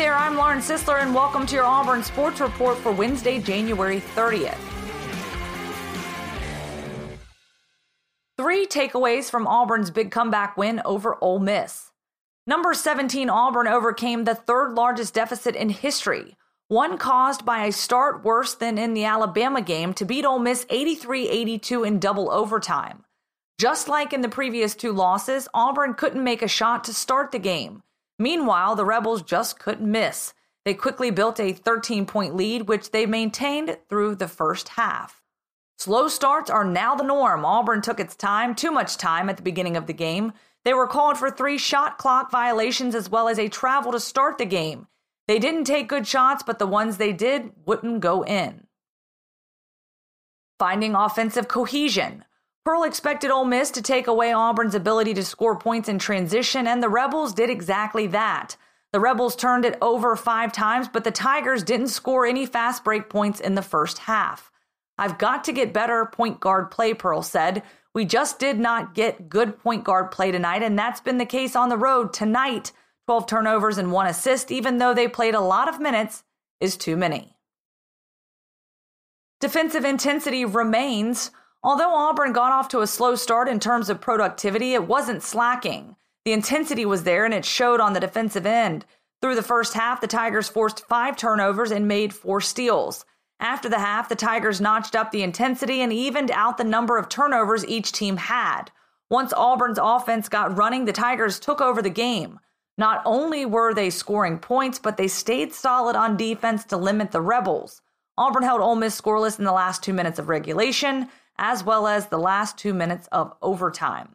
there, I'm Lauren Sisler, and welcome to your Auburn Sports Report for Wednesday, January 30th. Three takeaways from Auburn's big comeback win over Ole Miss. Number 17 Auburn overcame the third largest deficit in history, one caused by a start worse than in the Alabama game to beat Ole Miss 83 82 in double overtime. Just like in the previous two losses, Auburn couldn't make a shot to start the game. Meanwhile, the Rebels just couldn't miss. They quickly built a 13 point lead, which they maintained through the first half. Slow starts are now the norm. Auburn took its time, too much time, at the beginning of the game. They were called for three shot clock violations as well as a travel to start the game. They didn't take good shots, but the ones they did wouldn't go in. Finding offensive cohesion. Pearl expected Ole Miss to take away Auburn's ability to score points in transition, and the Rebels did exactly that. The Rebels turned it over five times, but the Tigers didn't score any fast break points in the first half. I've got to get better point guard play, Pearl said. We just did not get good point guard play tonight, and that's been the case on the road tonight. 12 turnovers and one assist, even though they played a lot of minutes, is too many. Defensive intensity remains. Although Auburn got off to a slow start in terms of productivity, it wasn't slacking. The intensity was there and it showed on the defensive end. Through the first half, the Tigers forced five turnovers and made four steals. After the half, the Tigers notched up the intensity and evened out the number of turnovers each team had. Once Auburn's offense got running, the Tigers took over the game. Not only were they scoring points, but they stayed solid on defense to limit the Rebels. Auburn held Ole Miss scoreless in the last two minutes of regulation as well as the last two minutes of overtime.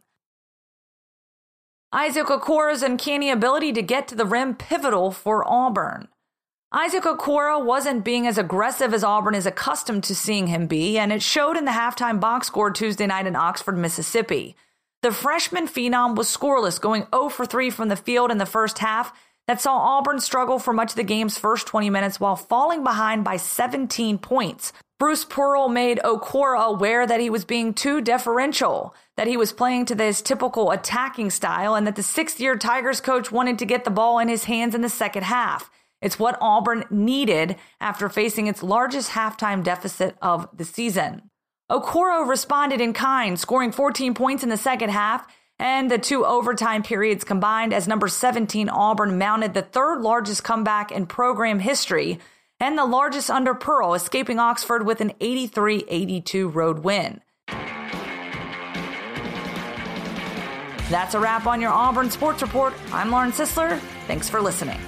Isaac Okoro's uncanny ability to get to the rim pivotal for Auburn. Isaac Okoro wasn't being as aggressive as Auburn is accustomed to seeing him be, and it showed in the halftime box score Tuesday night in Oxford, Mississippi. The freshman phenom was scoreless, going 0 for 3 from the field in the first half, that saw Auburn struggle for much of the game's first 20 minutes while falling behind by 17 points, Bruce Pearl made Okoro aware that he was being too deferential, that he was playing to his typical attacking style, and that the sixth year Tigers coach wanted to get the ball in his hands in the second half. It's what Auburn needed after facing its largest halftime deficit of the season. Okoro responded in kind, scoring 14 points in the second half and the two overtime periods combined as number 17 Auburn mounted the third largest comeback in program history and the largest under Pearl, escaping Oxford with an 83 82 road win. That's a wrap on your Auburn Sports Report. I'm Lauren Sisler. Thanks for listening.